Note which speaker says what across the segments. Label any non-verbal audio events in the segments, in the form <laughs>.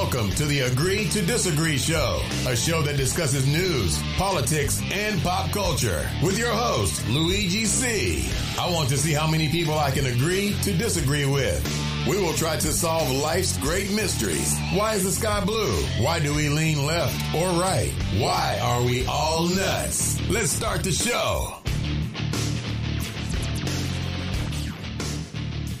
Speaker 1: Welcome to the Agree to Disagree Show, a show that discusses news, politics, and pop culture with your host, Luigi C. I want to see how many people I can agree to disagree with. We will try to solve life's great mysteries. Why is the sky blue? Why do we lean left or right? Why are we all nuts? Let's start the show.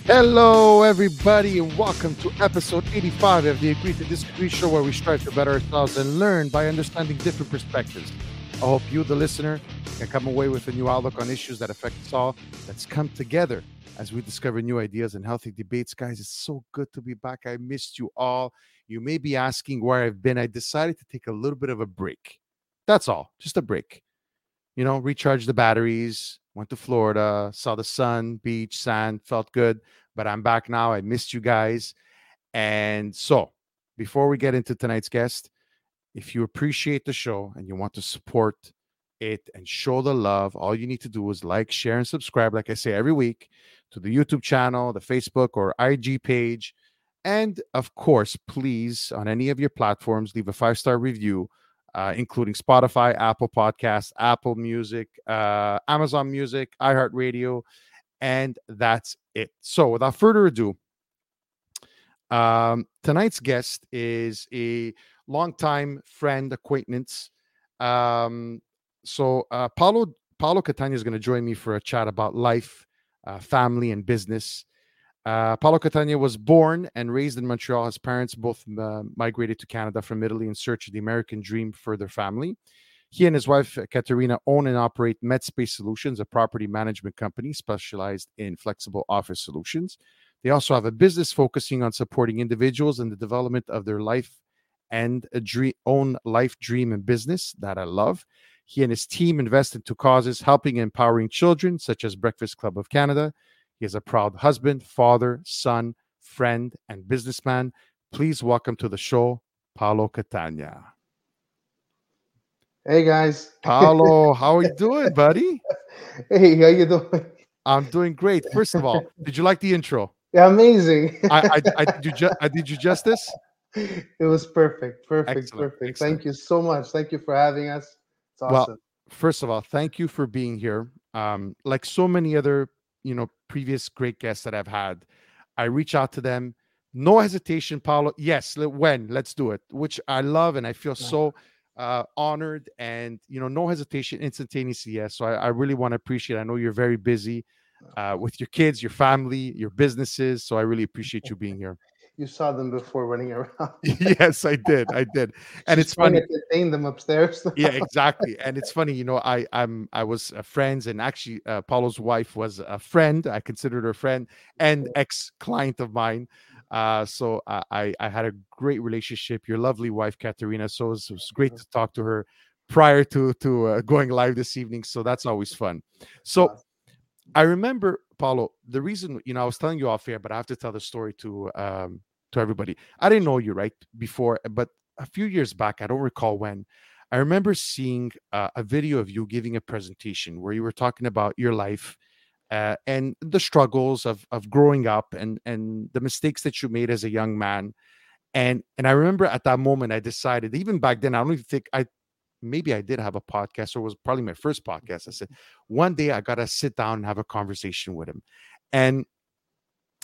Speaker 2: Hello, everybody, and welcome to episode 85 of the Agree to Disagree show, where we strive to better ourselves and learn by understanding different perspectives. I hope you, the listener, can come away with a new outlook on issues that affect us all. Let's come together as we discover new ideas and healthy debates. Guys, it's so good to be back. I missed you all. You may be asking where I've been. I decided to take a little bit of a break. That's all, just a break. You know, recharge the batteries, went to Florida, saw the sun, beach, sand, felt good. But I'm back now. I missed you guys. And so, before we get into tonight's guest, if you appreciate the show and you want to support it and show the love, all you need to do is like, share, and subscribe, like I say every week, to the YouTube channel, the Facebook or IG page. And of course, please, on any of your platforms, leave a five star review uh, including Spotify, Apple Podcasts, Apple Music, uh, Amazon Music, iHeartRadio, and that's it. So, without further ado, um, tonight's guest is a longtime friend, acquaintance. Um, so, uh, Paolo Paolo Catania is going to join me for a chat about life, uh, family, and business. Uh, Paolo Catania was born and raised in Montreal. His parents both uh, migrated to Canada from Italy in search of the American dream for their family. He and his wife, Caterina, own and operate Metspace Solutions, a property management company specialized in flexible office solutions. They also have a business focusing on supporting individuals in the development of their life and a dream, own life dream and business that I love. He and his team invest into causes helping and empowering children, such as Breakfast Club of Canada, he is a proud husband, father, son, friend, and businessman. Please welcome to the show, Paolo Catania.
Speaker 3: Hey guys.
Speaker 2: Paolo, <laughs> how are you doing, buddy?
Speaker 3: Hey, how you doing?
Speaker 2: I'm doing great. First of all, did you like the intro?
Speaker 3: Yeah, amazing.
Speaker 2: I, I, I did you ju- I did you justice?
Speaker 3: It was perfect, perfect,
Speaker 2: Excellent,
Speaker 3: perfect.
Speaker 2: excellent.
Speaker 3: Thank you so much. Thank you for having us. It's awesome.
Speaker 2: Well, First of all, thank you for being here. Um, like so many other, you know, previous great guests that I've had, I reach out to them. No hesitation, Paolo. Yes, when? Let's do it. Which I love, and I feel
Speaker 3: Yeah.
Speaker 2: so uh, honored. And you know, no hesitation, instantaneously. Yes. So I, I really want to appreciate. I know you're very busy uh, with your kids, your family, your businesses. So I really appreciate you being <laughs> here.
Speaker 3: You saw them before running <laughs> around.
Speaker 2: yes, I did. I did. <laughs> And
Speaker 3: She's
Speaker 2: it's funny.
Speaker 3: to entertain them upstairs. <laughs>
Speaker 2: yeah exactly and it's funny you know i i'm i was uh, friends and actually uh, paolo's wife was a friend i considered her a friend and ex client of mine uh so I, I i had a great relationship your lovely wife caterina so it was, it was great to talk to her prior to to uh, going live this evening so that's always fun so. I remember, Paolo, the reason, you know, I was telling you off air, but I have to tell the story to um to everybody. I didn't know you right before, but a few years back, I don't recall when, I remember seeing uh, a video of you giving a presentation where you were talking about your life uh, and the struggles of of growing up and and the mistakes that you made as a young man. And and I remember at that moment, I decided, even back then, I don't even think I maybe I did have a podcast or was probably my first podcast. I said, one day I got to sit down and have a conversation with him. And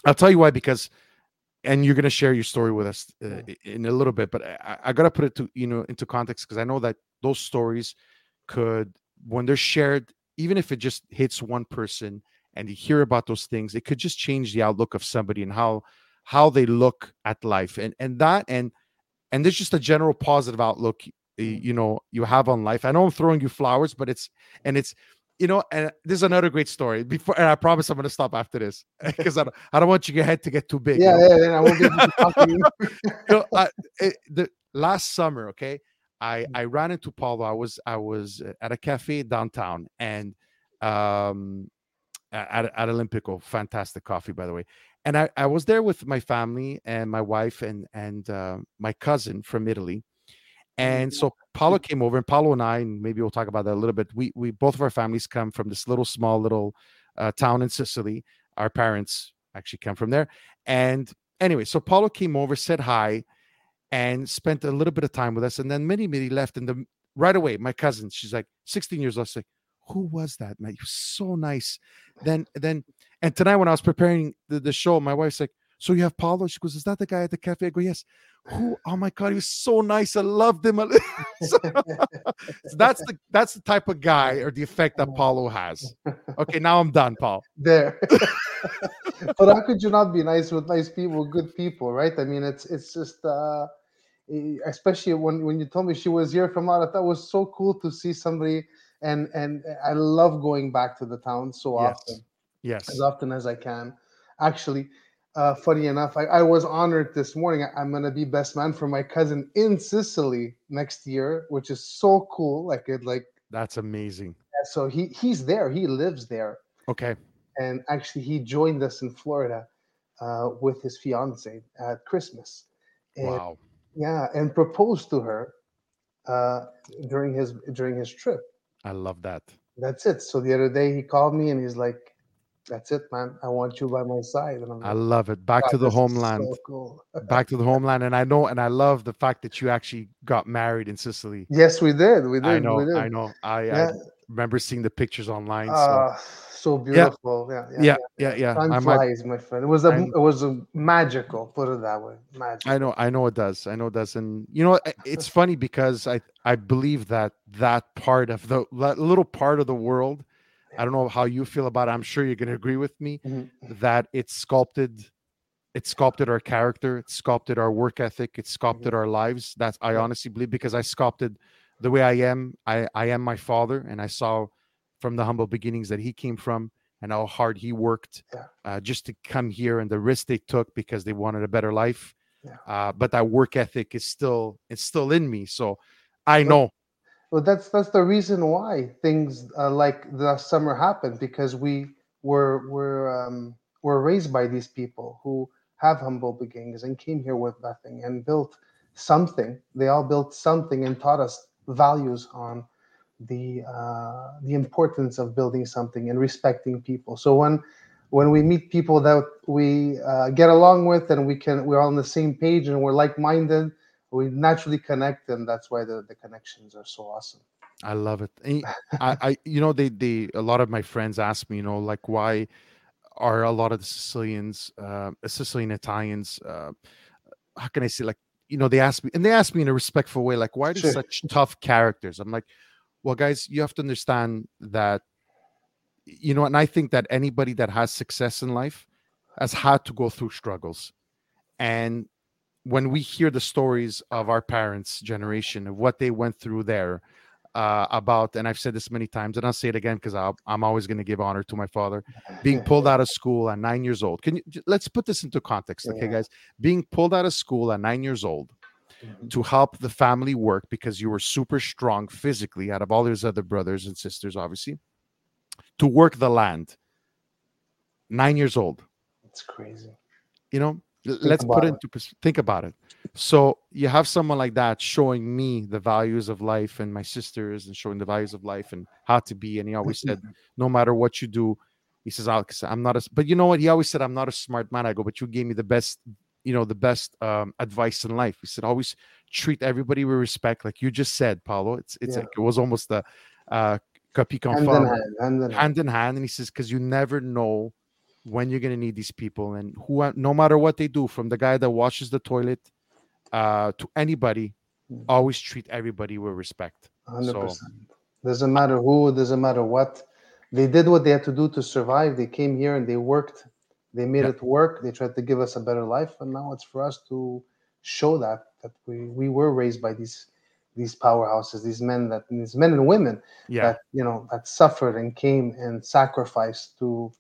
Speaker 2: I'll tell you why, because, and you're going to share your story with us uh, in a little bit, but I, I got to put it to, you know, into context because I know that those stories could, when they're shared, even if it just hits one person and you hear about those things, it could just change the outlook of somebody and how, how they look at life and, and that, and, and there's just a general positive outlook you know you have on life. I know i'm throwing you flowers but it's and it's you know and there's another great story before and i promise i'm going to stop after this <laughs> because I, don't, I don't want your head to get too big you
Speaker 3: yeah,
Speaker 2: know?
Speaker 3: yeah, then I won't be able to you. <laughs>
Speaker 2: You know, I- it- the last summer okay i i ran into paolo i was i was at a cafe downtown and um at, at olimpico fantastic coffee by the way and i i was there with my family and my wife and and uh, my cousin from italy and so Paolo came over, and Paolo and I, and maybe we'll talk about that a little bit. We we both of our families come from this little small little uh, town in Sicily. Our parents actually come from there. And anyway, so Paolo came over, said hi, and spent a little bit of time with us. And then Minnie Minnie left, and the right away, my cousin, she's like 16 years old. She's like, who was that, man? He was so nice. Then, then, and tonight when I was preparing the, the show, my wife's like, so you have Paolo? She goes, is that the guy at the cafe? I go, yes. Who? Oh my god, he was so nice. I loved him. <laughs> <laughs> so, that's the that's the type of guy or the effect that Paolo has. Okay, now I'm done, Paul. <laughs>
Speaker 3: There. but how could you not be nice with nice people, good people, right? I mean, it's it's just uh especially when when you told me she was here from out, that was so cool to see somebody and and I love going back to the town so
Speaker 2: Yes.
Speaker 3: often,
Speaker 2: Yes.
Speaker 3: as often as I can. Actually, uh, funny enough, I, I was honored this morning. I- I'm gonna be best man for my cousin in Sicily next year, which is so cool. Like it, like
Speaker 2: That's amazing.
Speaker 3: so he he's there. He lives there,
Speaker 2: Okay.
Speaker 3: and actually he joined us in Florida uh, with his fiance at Christmas. And
Speaker 2: Wow.
Speaker 3: yeah, and proposed to her uh, during his during his trip.
Speaker 2: I love that.
Speaker 3: That's it. So the other day he called me and he's like, "That's it, man. I want you by my side." And I'm
Speaker 2: I love it. Back
Speaker 3: "Wow,
Speaker 2: to the homeland.
Speaker 3: so cool. <laughs>
Speaker 2: Back to the homeland. And I know, and I love the fact that you actually got married in Sicily.
Speaker 3: yes, we did. We did.
Speaker 2: I know,
Speaker 3: did.
Speaker 2: I know. I, I remember seeing the pictures online. So
Speaker 3: Ah, so beautiful. Yeah. Yeah.
Speaker 2: yeah, yeah, yeah.
Speaker 3: Time
Speaker 2: I might
Speaker 3: my friend. It was a
Speaker 2: I'm-
Speaker 3: it was a magical. Put it that way. Magical.
Speaker 2: I know, I know it does. I know it does. And you know, it's funny because I I believe that that part of the that little part of the world, I don't know how you feel about it. I'm sure you're going to agree with me
Speaker 3: Mhm.
Speaker 2: that it's sculpted, it sculpted our character, it sculpted our work ethic, it sculpted our lives. That's I honestly believe because I sculpted the way I am. I I am my father, and I saw from the humble beginnings that he came from and how hard he worked
Speaker 3: Yeah.
Speaker 2: uh, just to come here and the risk they took because they wanted a better life.
Speaker 3: Yeah.
Speaker 2: Uh, but that work ethic is still it's still in me. So I know.
Speaker 3: Well, that's that's the reason why things uh, like the summer happened because we were were um, were raised by these people who have humble beginnings and came here with nothing and built something. They all built something and taught us values on the uh, the importance of building something and respecting people. So when when we meet people that we uh, get along with and we can we're on the same page and we're like minded we naturally connect and that's why the, the connections are so awesome
Speaker 2: I love it. Y- I, I, you know, they, they, a lot of my friends ask me, you know, like why are a lot of the Sicilians, uh, Sicilian Italians, uh, how can I say, like, you know, they ask me, and they ask me in a respectful way, like, why are
Speaker 3: Sure.
Speaker 2: such tough characters? I'm like, well, guys, you have to understand that, you know, and I think that anybody that has success in life has had to go through struggles. And when we hear the stories of our parents' generation of what they went through there, uh, about, and I've said this many times, and I'll say it again because I'm always going to give honor to my father, <laughs> being pulled out of school at nine years old. Can you let's put this into context, okay,
Speaker 3: Yeah.
Speaker 2: guys? Being pulled out of school at nine years old to help the family work because you were super strong physically out of all his other brothers and sisters, obviously, to work the land. Nine years old
Speaker 3: it's crazy
Speaker 2: you know L- let's put it into pers- think about it. So you have someone like that showing me the values of life and my sisters and showing the values of life and how to be and he always said <laughs> no matter what you do he says alex i'm not a s-" but you know what? He always said i'm not a smart man i go but you gave me the best you know the best um, advice in life. He said always treat everybody with respect like you just said paolo. It's it's
Speaker 3: Yeah.
Speaker 2: like it was almost a, uh copy
Speaker 3: hand hand hand hand.
Speaker 2: hand in hand and he says because you never know when you're going to need these people and who are- no matter what they do from the guy that washes the toilet uh to anybody
Speaker 3: Mm.
Speaker 2: always treat everybody with respect.
Speaker 3: 100% doesn't matter who doesn't matter what. They did what they had to do to survive. They came here and they worked. They made
Speaker 2: Yeah.
Speaker 3: it work. They tried to give us a better life and now it's for us to show that that we we were raised by these these powerhouses these men that these men and women
Speaker 2: yeah.
Speaker 3: that you know that suffered and came and sacrificed to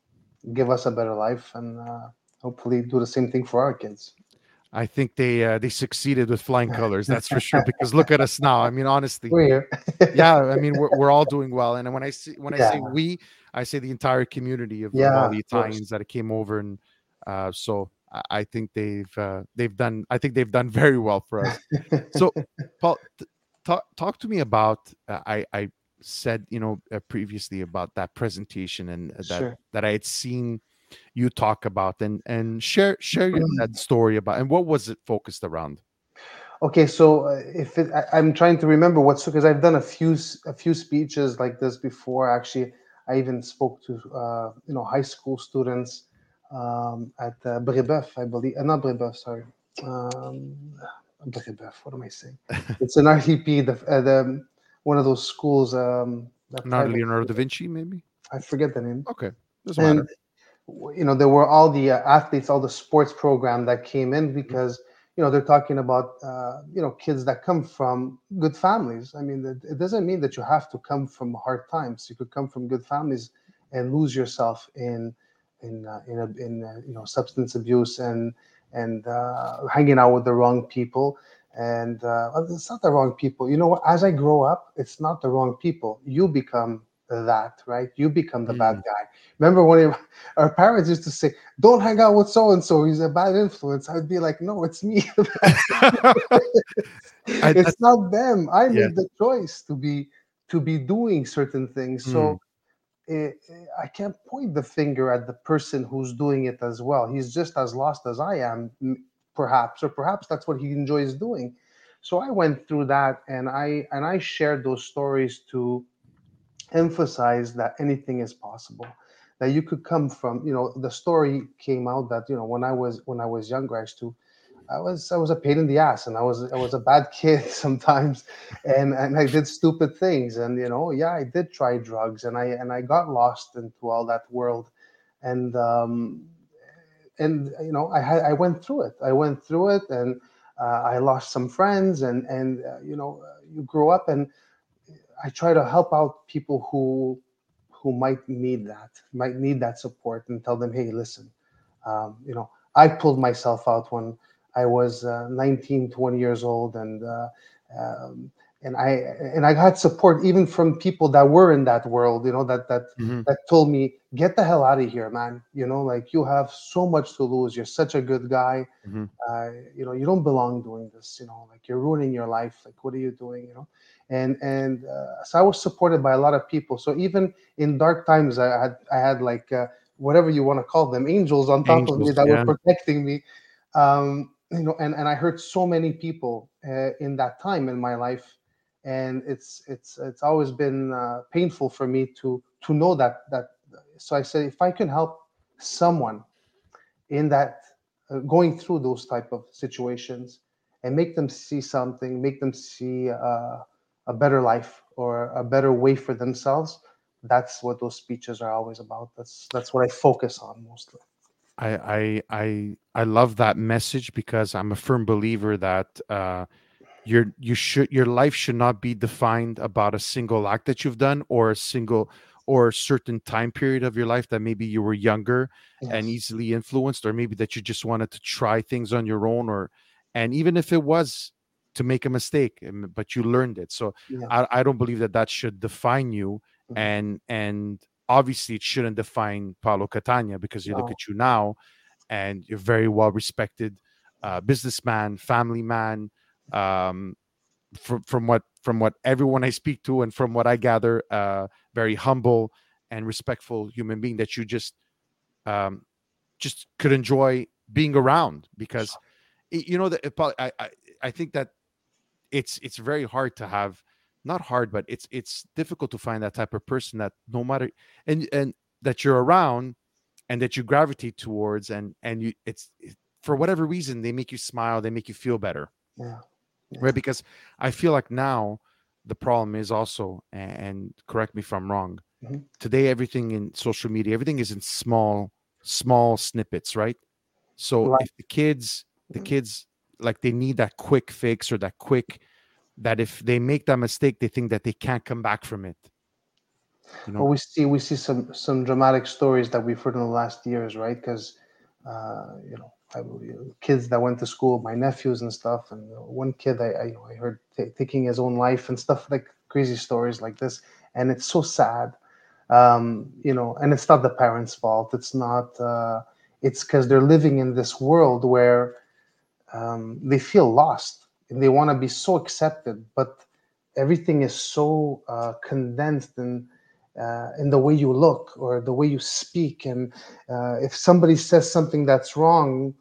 Speaker 3: give us a better life and uh, hopefully do the same thing for our kids.
Speaker 2: I think they uh, they succeeded with flying <laughs> colors that's for sure because look at us now i mean honestly.
Speaker 3: We're here.
Speaker 2: Yeah i mean we're, we're all doing well and when i see when i say we i say the entire community of,
Speaker 3: Yeah,
Speaker 2: all the italians that came over and uh so I- i think they've uh, they've done i think they've done <laughs> very well for us. So paul t- talk talk to me about uh, i i said you know uh, previously about that presentation and uh, that
Speaker 3: Sure.
Speaker 2: that i had seen you talk about and and share share your-
Speaker 3: Mm.
Speaker 2: that story about and what was it focused around
Speaker 3: Okay, so uh, if it, I, I'm trying to remember what's because I've done a few a few speeches like this before. Actually, I even spoke to uh, you know high school students um, at uh, Brébeuf, I believe. Uh, not Brébeuf, sorry. Um, Brébeuf. What am I saying? <laughs> it's an RTP, the, uh, the one of those schools. Um,
Speaker 2: Not Leonardo da. Vinci, maybe.
Speaker 3: I forget the name.
Speaker 2: Okay, doesn't
Speaker 3: and
Speaker 2: matter.
Speaker 3: you know there were all the uh, athletes all the sports program that came in because you know they're talking about uh, you know kids that come from good families i mean it, it doesn't mean that you have to come from hard times you could come from good families and lose yourself in in uh, in, a, in uh, you know substance abuse and and uh, hanging out with the wrong people and uh, it's not the wrong people you know as i grow up it's not the wrong people you become that right you become the bad guy remember when <laughs> our parents used to say, "Don't hang out with so and so; he's a bad influence." I'd be like, "No, it's me. <laughs> <laughs> It's not them. I
Speaker 2: Yeah.
Speaker 3: made the choice to be to be doing certain things." So eh, eh, I can't point the finger at the person who's doing it as well. He's just as lost as I am, perhaps, or perhaps that's what he enjoys doing. So I went through that, and I and I shared those stories to emphasize that anything is possible that you could come from you know the story came out that you know when i was when i was younger i used to i was i was a pain in the ass and i was i was a bad <laughs> kid sometimes and and i did stupid things and you know yeah i did try drugs and i and i got lost into all that world and um and you know i had i went through it. I went through it and uh, i lost some friends and and uh, you know uh, you grow up and I try to help out people who who might need that, might need that support, and tell them, hey, listen, um, you know, I pulled myself out when I was uh, 19, 20 years old, and uh, um, and I and I had support even from people that were in that world, you know, that that
Speaker 2: Mhm.
Speaker 3: that told me, get the hell out of here, man. You know, like you have so much to lose. You're such a good guy.
Speaker 2: Mhm.
Speaker 3: Uh, you know, you don't belong doing this. You know, like you're ruining your life. Like, what are you doing? You know, and and uh, so I was supported by a lot of people. So even in dark times, I had I had like uh, whatever you want to call them, angels on top of me that
Speaker 2: yeah.
Speaker 3: were protecting me. Um, you know, and and I hurt so many people uh, in that time in my life, and it's it's it's always been uh, painful for me to to know that that. So I said, if I can help someone in that uh, going through those type of situations and make them see something make them see uh, a better life or a better way for themselves that's what those speeches are always about that's that's what i focus on mostly
Speaker 2: I I I I love that message because I'm a firm believer that uh, your you should your life should not be defined about a single act that you've done or a single or a certain time period of your life that maybe you were younger and easily influenced or maybe that you just wanted to try things on your own or and even if it was to make a mistake um, but you learned it so
Speaker 3: yeah
Speaker 2: I, I don't believe that that should define you
Speaker 3: Mhm.
Speaker 2: and and obviously it shouldn't define Paolo Catania because you look at you now and you're very well respected uh, businessman, family man. Um, from from what from what everyone I speak to and from what I gather, uh, very humble and respectful human being that you just um, just could enjoy being around because y- you know that it I, I I think that it's it's very hard to have not hard but it's it's difficult to find that type of person that no matter and and that you're around and that you gravitate towards and and you it's it- for whatever reason they make you smile they make you feel better.
Speaker 3: Yeah
Speaker 2: right because i feel like now the problem is also and correct me if i'm wrong
Speaker 3: Mhm.
Speaker 2: today everything in social media everything is in small small snippets right so
Speaker 3: Right.
Speaker 2: if the kids the
Speaker 3: Mhm.
Speaker 2: kids like they need that quick fix or that quick that if they make that mistake they think that they can't come back from it you know
Speaker 3: well we see we see some some dramatic stories that we've heard in the last years right because uh, you know Kids that went to school my nephews and stuff and one kid i i, I heard ta taking his own life and stuff like crazy stories like this and it's so sad. Um, you know and it's not the parents fault. It's not uh, it's because they're living in this world where um, they feel lost and they want to be so accepted but everything is so uh, condensed and uh, in the way you look or the way you speak and uh, if somebody says something that's wrong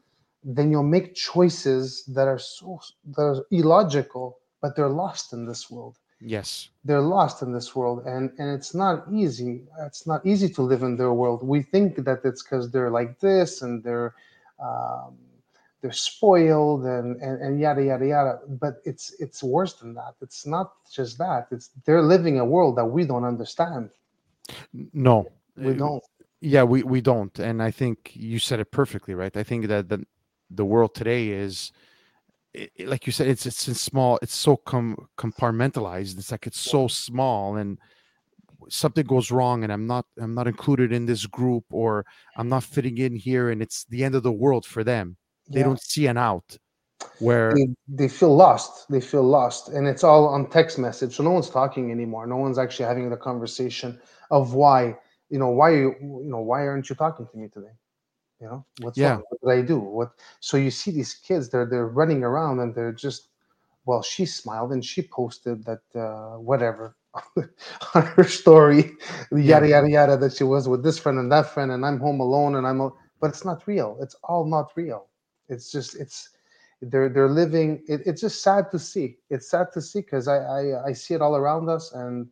Speaker 3: then you'll make choices that are so that are illogical, but they're lost in this world.
Speaker 2: Yes.
Speaker 3: They're lost in this world, and and it's not easy. It's not easy to live in their world. We think that it's because they're like this and they're um, they're spoiled and, and and yada yada yada. But it's it's worse than that. It's not just that. It's they're living a world that we don't understand.
Speaker 2: No,
Speaker 3: We don't.
Speaker 2: Yeah, we we don't, and I think you said it perfectly, right? I think that the the world today is, i- i- like you said, it's it's in small. It's so com- compartmentalized. It's like it's so small, and something goes wrong, and I'm not I'm not included in this group, or I'm not fitting in here, and it's the end of the world for them. They
Speaker 3: Yeah.
Speaker 2: don't see an out. Where
Speaker 3: they, they feel lost they feel lost and it's all on text message so no one's talking anymore no one's actually having the conversation of why you know why you you know why aren't you talking to me today you know what's
Speaker 2: Yeah.
Speaker 3: wrong? what did i do what so you see these kids they're they're running around and they're just well she smiled and she posted that uh whatever <laughs> on her story yada yada yada that she was with this friend and that friend and i'm home alone and i'm al- but it's not real it's all not real it's just it's they're they're living it, it's just sad to see it's sad to see because I, I i see it all around us and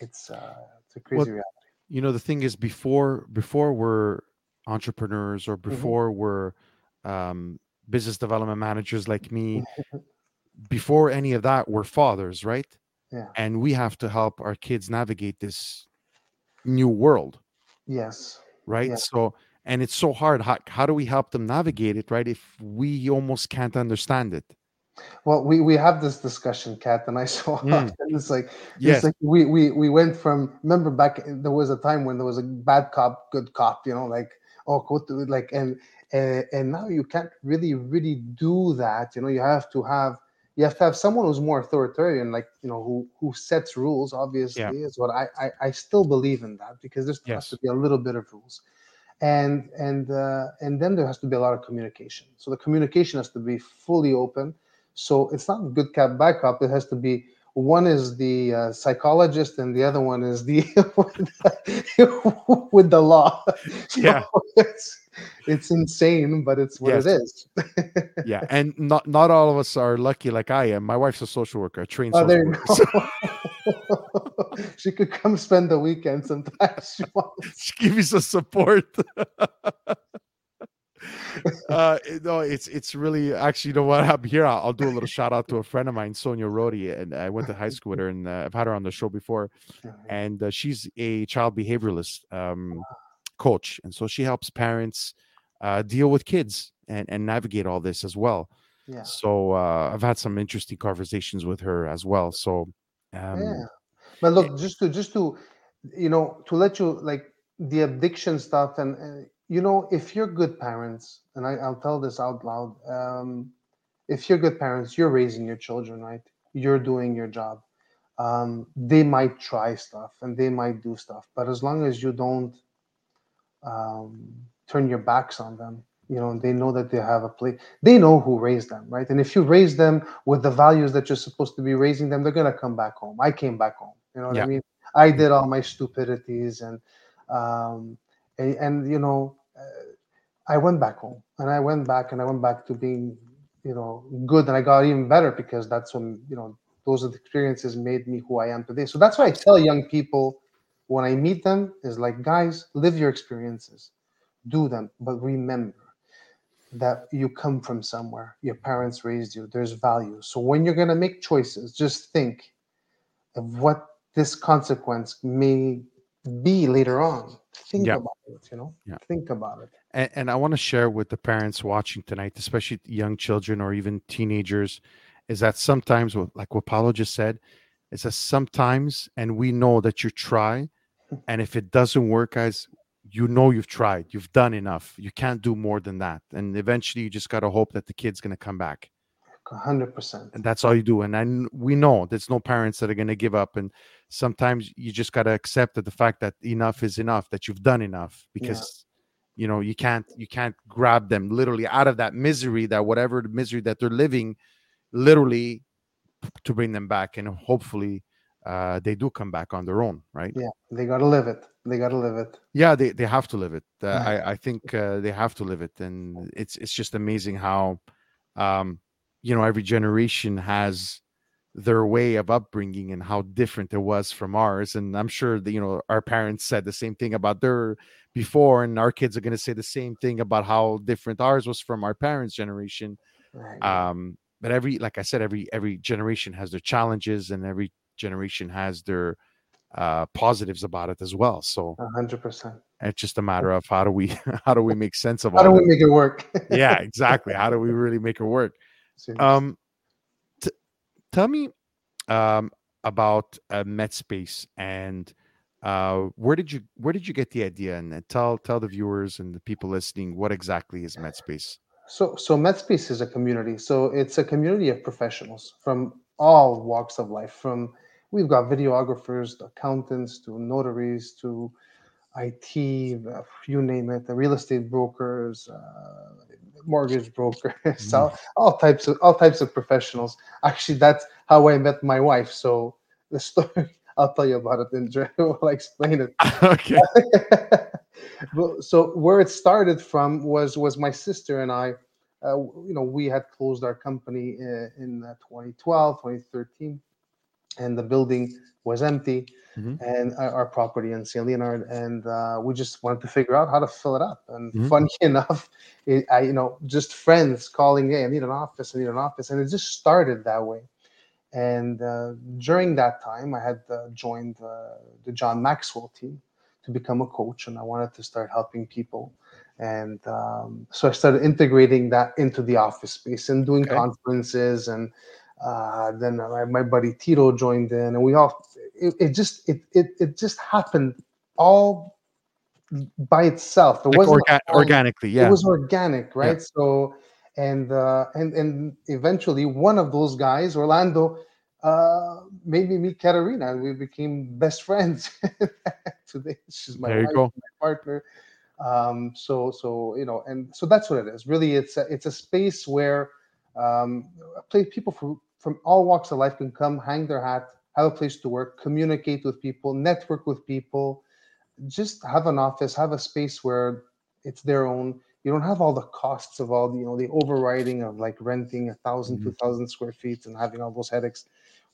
Speaker 3: it's uh it's a crazy
Speaker 2: Well,
Speaker 3: reality
Speaker 2: you know the thing is before before we're entrepreneurs
Speaker 3: Mm-hmm.
Speaker 2: or before we're um, business development managers like me <laughs> before any of that we're fathers right?
Speaker 3: Yeah.
Speaker 2: and we have to help our kids navigate this new world.
Speaker 3: Yes.
Speaker 2: Right? So and it's so hard. How, how do we help them navigate it right if we almost can't understand it?
Speaker 3: Well we we have this discussion kat and i <laughs> saw
Speaker 2: Mm.
Speaker 3: it's like
Speaker 2: yes.
Speaker 3: it's like we we we went from remember back there was a time when there was a bad cop good cop you know like oh go to like and and, and now you can't really really do that you know you have to have you have to have someone who's more authoritarian like you know who who sets rules obviously is what I, I i still believe in that because there has to be a little bit of rules. And and uh, and then there has to be a lot of communication. So the communication has to be fully open. So it's not good cop bad cop it has to be one is the uh, psychologist and the other one is the <laughs> with the law <laughs> So
Speaker 2: Yeah.
Speaker 3: it's, it's insane but it's what
Speaker 2: Yes.
Speaker 3: it is <laughs>
Speaker 2: yeah and not not all of us are lucky like i am my wife's a social worker a trained
Speaker 3: oh
Speaker 2: social
Speaker 3: there you
Speaker 2: worker so
Speaker 3: she could come spend the weekend sometimes she wants.
Speaker 2: she give you some support uh no it's it's really actually you know what? <laughs> Happened here I'll, I'll do a little shout out to a friend of mine sonia rodi and i went to high school with her and uh, i've had her on the show before and uh, she's a child behavioralist um, coach and so she helps parents uh, deal with kids and, and navigate all this as well.
Speaker 3: Yeah.
Speaker 2: So uh, i've had some interesting conversations with her as well so um,
Speaker 3: yeah. But look just to just to you know to let you like the addiction stuff and uh, you know if you're good parents and I, i'll tell this out loud um, if you're good parents you're raising your children right? You're doing your job. Um, they might try stuff and they might do stuff but as long as you don't um, turn your backs on them you know they know that they have a place they know who raised them right? And if you raise them with the values that you're supposed to be raising them they're going to come back home. I came back home you know what
Speaker 2: Yeah.
Speaker 3: i mean? I did all my stupidities and um and, and you know i went back home and i went back and i went back to being you know good and i got even better because that's when you know those experiences made me who i am today. So that's why i tell young people when i meet them is like guys live your experiences. Do them but remember that you come from somewhere. Your parents raised you. There's value. So when you're going to make choices just think of what this consequence may be later on think
Speaker 2: Yeah.
Speaker 3: about it you know
Speaker 2: Yeah.
Speaker 3: think about it
Speaker 2: and, and I want to share with the parents watching tonight, especially young children or even teenagers, is that sometimes, like what Paolo just said, is that sometimes, and we know that you try, <laughs> and if it doesn't work, guys, you know you've tried, you've done enough. You can't do more than that, and eventually, you just gotta hope that the kid's gonna come back,
Speaker 3: 100%
Speaker 2: and that's all you do. And then we know there's no parents that are gonna give up, and sometimes you just gotta accept that the fact that enough is enough, that you've done enough, because you know you can't you can't grab them literally out of that misery that whatever the misery that they're living literally to bring them back and hopefully uh, they do come back on their own, right?
Speaker 3: Yeah, they got to live it. They got to live it.
Speaker 2: Yeah, they, they have to live it. Uh,
Speaker 3: Yeah.
Speaker 2: I I think uh, they have to live it, and it's it's just amazing how, um, you know, every generation has their way of upbringing and how different it was from ours. And I'm sure that you know our parents said the same thing about their before, and our kids are going to say the same thing about how different ours was from our parents' generation.
Speaker 3: Right.
Speaker 2: Um, but every, like I said, every every generation has their challenges, and every generation has their uh positives about it as well so
Speaker 3: hundred percent.
Speaker 2: it's just a matter of how do we <laughs> how do we make sense of
Speaker 3: How do we
Speaker 2: this?
Speaker 3: make it work?
Speaker 2: yeah <laughs> exactly how do we really make it work um tell me um about uh, metspace and uh where did you where did you get the idea and tell tell the viewers and the people listening what exactly is metspace
Speaker 3: So, so Metspace is a community. So it's a community of professionals from all walks of life. From we've got videographers, to accountants, to notaries, to IT, uh, you name it, the real estate brokers, uh, mortgage brokers, <laughs> all, all types of all types of professionals. Actually, that's how I met my wife. So the story <laughs> I'll tell you about it in general. <laughs> I'll explain it.
Speaker 2: okay
Speaker 3: so where it started from was was my sister and I. Uh, you know, we had closed our company in, in uh, 2012, 2013, and the building was empty,
Speaker 2: Mhm.
Speaker 3: and our, our property in St. Leonard, and uh, we just wanted to figure out how to fill it up. And
Speaker 2: Mhm.
Speaker 3: funny <laughs> enough, it, I you know just friends calling, hey, I need an office, I need an office, and it just started that way. And uh, during that time, I had uh, joined uh, the John Maxwell team to become a coach, and I wanted to start helping people. And um, so I started integrating that into the office space and doing
Speaker 2: Okay.
Speaker 3: conferences. And uh, then my, my buddy Tito joined in, and we all it, it just it, it it just happened all by itself. It
Speaker 2: like
Speaker 3: wasn't
Speaker 2: orga- organically yeah.
Speaker 3: it was organic right? So and uh and and eventually one of those guys orlando uh made me meet caterina we became best <laughs> friends. Today she's my wife, my partner. Um so so you know and so that's what it is. Really it's a, it's a space where um a place people from from all walks of life can come hang their hat have a place to work communicate with people network with people. Just have an office have a space where it's their own. You don't have all the costs of all the you know the overriding of like renting a thousand
Speaker 2: Mhm.
Speaker 3: two thousand square feet and having all those headaches.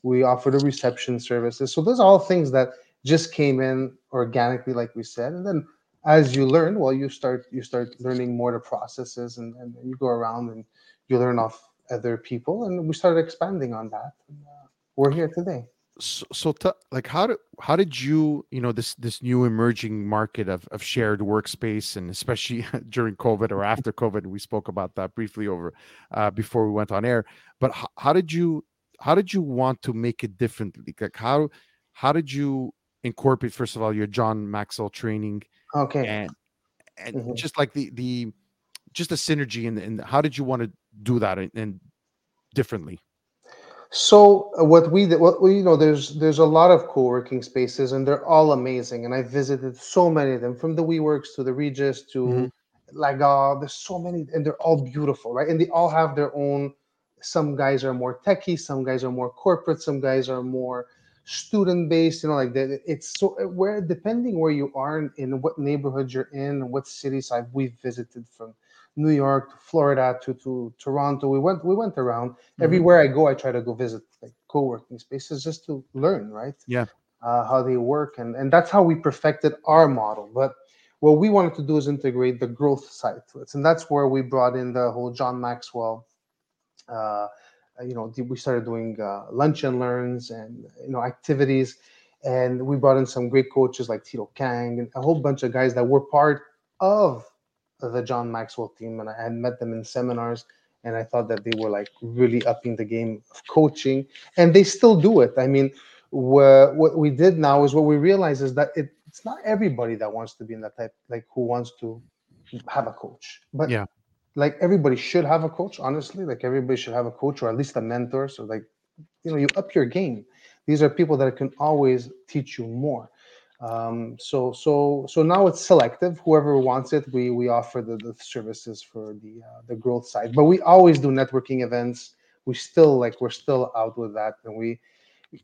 Speaker 3: We offer the reception services. So those are all things that just came in organically like we said. And then as you learn well you start you start learning more the processes and, and you go around and you learn off other people and we started expanding on that and, uh, we're here today.
Speaker 2: So, so t- like how did how did you you know this this new emerging market of, of shared workspace and especially <laughs> during covid or after covid we spoke about that briefly over uh, before we went on air but h- how did you how did you want to make it differently? Like how how did you incorporate first of all your john maxwell training
Speaker 3: okay.
Speaker 2: and and
Speaker 3: Mhm.
Speaker 2: just like the the just the synergy and, and how did you want to do that and, and differently
Speaker 3: So uh, what we did, what we, you know, there's there's a lot of co-working spaces, and they're all amazing. And I visited so many of them, from the WeWorks to the Regus to
Speaker 2: Mhm.
Speaker 3: Lagal. There's so many, and they're all beautiful, right? And they all have their own. Some guys are more techie, some guys are more corporate, some guys are more student based. You know, like that. It's so uh, where depending where you are in, in what neighborhood you're in, what cities I've we've visited from. New York to Florida to, to Toronto. We went we went around
Speaker 2: Mhm.
Speaker 3: everywhere I go, I try to go visit like co-working spaces just to learn, right?
Speaker 2: Yeah.
Speaker 3: Uh, how they work, and and that's how we perfected our model. But what we wanted to do is integrate the growth side to it, and that's where we brought in the whole John Maxwell. Uh, you know, we started doing uh, lunch and learns and you know activities, and we brought in some great coaches like Tito Kang and a whole bunch of guys that were part of the John Maxwell team, and I had met them in seminars and I thought that they were like really upping the game of coaching, and they still do it. I mean, wha- what we did now is what we realize is that it, it's not everybody that wants to be in that type, like who wants to have a coach, but
Speaker 2: Yeah.
Speaker 3: like everybody should have a coach. Honestly, like everybody should have a coach or at least a mentor. So like, you know, you up your game. These are people that can always teach you more. Um, so so so now it's selective. Whoever wants it, we we offer the, the services for the uh, the growth side. But we always do networking events. We still like we're still out with that, and we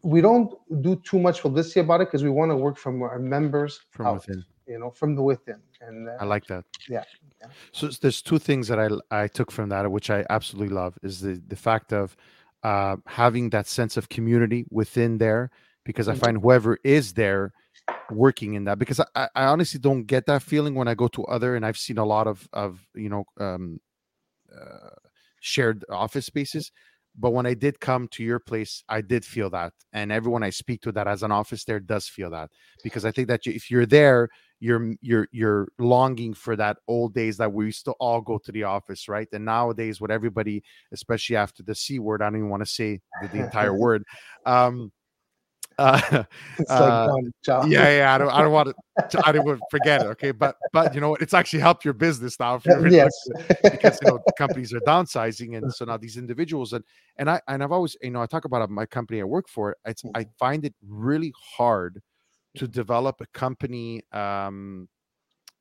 Speaker 3: we don't do too much publicity about it because we want to work from our members
Speaker 2: from
Speaker 3: out,
Speaker 2: within.
Speaker 3: you know, from the within. And uh,
Speaker 2: I like that.
Speaker 3: yeah, yeah.
Speaker 2: So there's two things that i i took from that, which I absolutely love, is the the fact of uh, having that sense of community within there, because I
Speaker 3: Mhm.
Speaker 2: find whoever is there working in that, because I, I honestly don't get that feeling when I go to other, and I've seen a lot of of you know um, uh, shared office spaces. But when I did come to your place, I did feel that, and everyone I speak to that has an office there does feel that, because I think that if you're there, you're you're you're longing for that old days that we used to all go to the office, right? And nowadays, with everybody, especially after the c word, I don't even want to say the, the entire <laughs> word. Um, uh, <laughs>
Speaker 3: it's
Speaker 2: uh,
Speaker 3: like
Speaker 2: yeah, yeah, I don't, I don't want <laughs> to, I don't want to forget it. Okay, but but you know what? It's actually helped your business now. Really
Speaker 3: yes.
Speaker 2: because you know <laughs> companies are downsizing, and so now these individuals and and I and I've always you know I talk about my company I work for. It's I find it really hard to develop a company um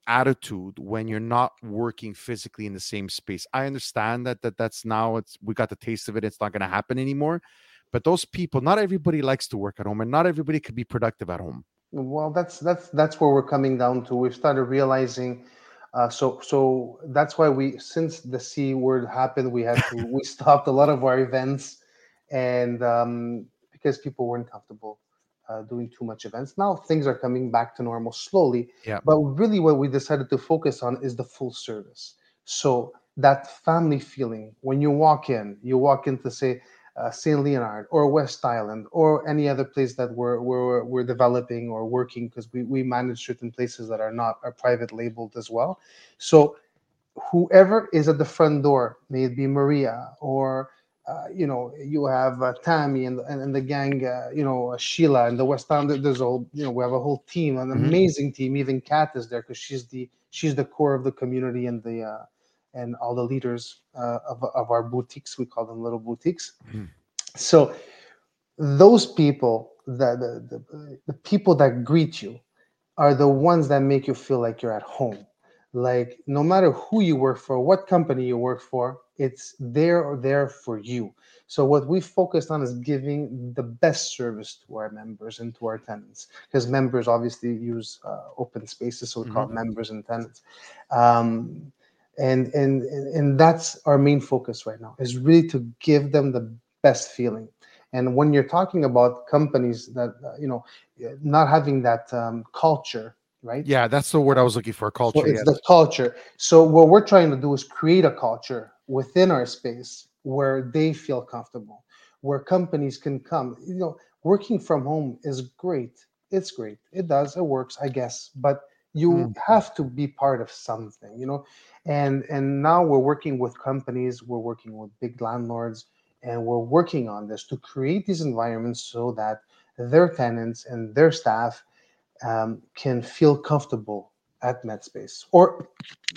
Speaker 2: attitude when you're not working physically in the same space. I understand that that that's now it's we got the taste of it. It's not going to happen anymore. But those people, not everybody likes to work at home, and not everybody could be productive at home.
Speaker 3: Well, that's that's that's where we're coming down to. We've started realizing. Uh, so so that's why we since the c word happened we had to we <laughs> stopped a lot of our events and um, because people weren't comfortable uh, doing too much events now things are coming back to normal slowly
Speaker 2: Yeah.
Speaker 3: but really what we decided to focus on is the full service so that family feeling when you walk in you walk in to say uh, St. Leonard or West Island or any other place that we're we're, we're developing or working because we, we manage certain places that are not are private labeled as well. So whoever is at the front door, may it be Maria or uh, you know you have uh, Tammy and, and and the gang, uh, you know Sheila and the West Island. there- There's a whole you know we have a whole team, an
Speaker 2: Mhm.
Speaker 3: amazing team. Even Kat is there because she's the she's the core of the community and the uh, and all the leaders uh, of, of our boutiques. We call them little boutiques.
Speaker 2: Mhm.
Speaker 3: So those people, the, the, the, the people that greet you are the ones that make you feel like you're at home. Like no matter who you work for, what company you work for, it's there or there for you. So what we focused on is giving the best service to our members and to our tenants, because members obviously use uh, open spaces, so we call it members and tenants. Um, and, and and that's our main focus right now is really to give them the best feeling. And when you're talking about companies that uh, you know not having that um, culture, right?
Speaker 2: Yeah, that's the word I was looking for. Culture.
Speaker 3: So it's the culture. So what we're trying to do is create a culture within our space where they feel comfortable, where companies can come. You know, working from home is great. It's great. It does. It works, I guess. But you
Speaker 2: Mm.
Speaker 3: have to be part of something, you know. And and now we're working with companies. We're working with big landlords, and we're working on this to create these environments so that their tenants and their staff um, can feel comfortable at Metspace. Or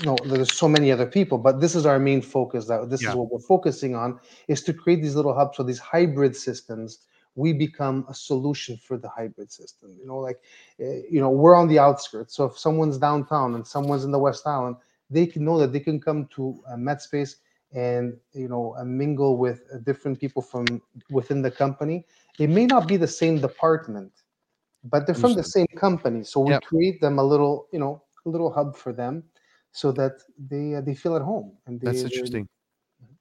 Speaker 3: no, there's so many other people, but this is our main focus. That this
Speaker 2: Yeah.
Speaker 3: is what we're focusing on is to create these little hubs. So these hybrid systems, we become a solution for the hybrid system. You know, like uh, you know, we're on the outskirts. So if someone's downtown and someone's in the West Island, they can know that they can come to uh, Metspace and you know mingle with uh, different people from within the company. It may not be the same department, but they're from the same company. So we
Speaker 2: Yep.
Speaker 3: create them a little, you know, a little hub for them, so that they uh, they feel at home. And they,
Speaker 2: That's interesting.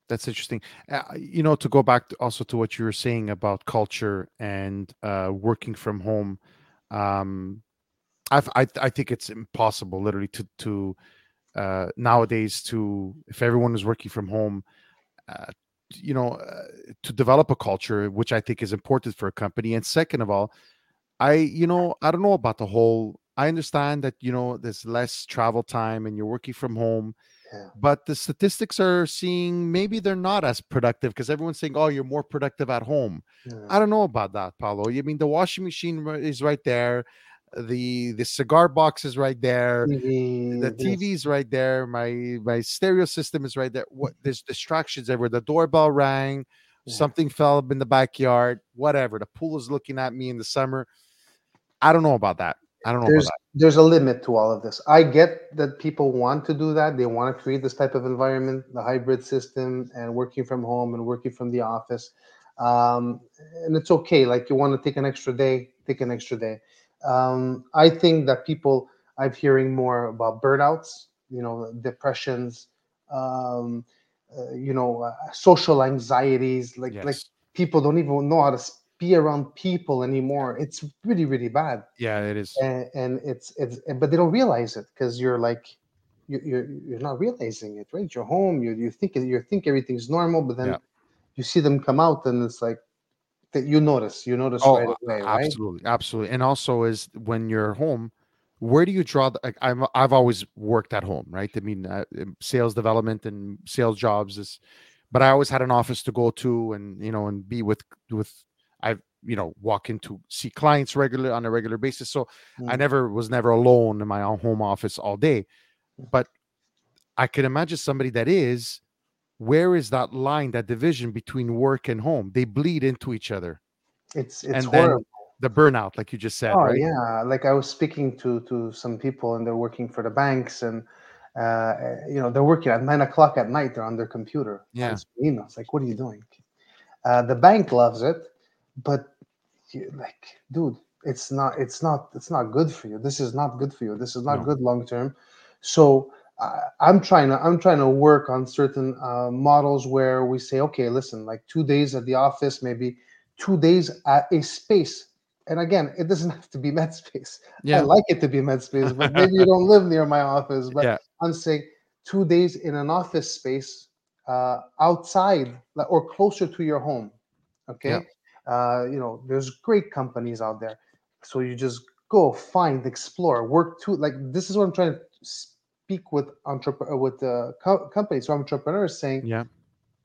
Speaker 2: That's interesting. Uh, you know, to go back to, also to what you were saying about culture and uh, working from home, um, I've, I I think it's impossible, literally, to to uh, nowadays to if everyone is working from home, uh, you know, uh, to develop a culture, which I think is important for a company. And second of all, I you know I don't know about the whole. I understand that you know there's less travel time and you're working from home
Speaker 3: Yeah.
Speaker 2: but the statistics are seeing maybe they're not as productive because everyone's saying, "Oh, you're more productive at home."
Speaker 3: Yeah.
Speaker 2: I don't know about that, Paolo. I mean, the washing machine is right there, the the cigar box is right there, the mm-hmm.
Speaker 3: this-
Speaker 2: TV is right there, my my stereo system is right there. What there's distractions everywhere. The doorbell rang,
Speaker 3: Yeah.
Speaker 2: something fell up in the backyard, whatever. The pool is looking at me in the summer. I don't know about that. I don't know
Speaker 3: there's there's a limit to all of this. I get that people want to do that. They want to create this type of environment, the hybrid system, and working from home and working from the office. um, and it's okay. Like you want to take an extra day, take an extra day. Um, I think that people I'm hearing more about burnouts, you know, depressions, um, uh, you know, uh, social anxieties. Like like people don't even know how to be around people anymore. It's really really bad,
Speaker 2: Yeah, it is.
Speaker 3: and, and it's it's but they don't realize it because you're like. you- You're you're not realizing it, right? You're home. You you think you think everything's normal, but then
Speaker 2: Yeah.
Speaker 3: you see them come out, and it's like that you notice. You notice
Speaker 2: Oh,
Speaker 3: right away, right?
Speaker 2: absolutely, absolutely. And also is when you're home, where do you draw the like I'm I've always worked at home, right? I mean, uh, sales development and sales jobs is but I always had an office to go to and you know and be with with you know walk into see clients regular on a regular basis. So I
Speaker 3: Mm.
Speaker 2: never was never alone in my own home office all day. But I can imagine somebody that is where is that line, that division between work and home? They bleed into each other.
Speaker 3: It's it's
Speaker 2: and then
Speaker 3: horrible.
Speaker 2: the burnout, like you just said,
Speaker 3: Oh
Speaker 2: right?
Speaker 3: yeah, like I was speaking to to some people and they're working for the banks and uh, you know they're working at nine o'clock at night. They're on their computer.
Speaker 2: Yeah.
Speaker 3: emails. Like, what are you doing? Uh, the bank loves it, but you, like, dude, it's not. It's not. It's not good for you. This is not good for you. This is not
Speaker 2: No.
Speaker 3: good long term. So uh, I'm trying to. I'm trying to work on certain uh, models where we say, okay, listen, like two days at the office, maybe two days at a space. And again, it doesn't <laughs> have to be Metspace. yeah. I like it to be Metspace, but <laughs> maybe you don't live near my office. But
Speaker 2: Yeah.
Speaker 3: I'm saying two days in an office space uh, outside or closer to your home. Okay. Uh, you know, there's great companies out there. So you just go find, explore, work to like this is what I'm trying to speak with entrepreneur with the co- companies, so entrepreneurs saying,
Speaker 2: Yeah.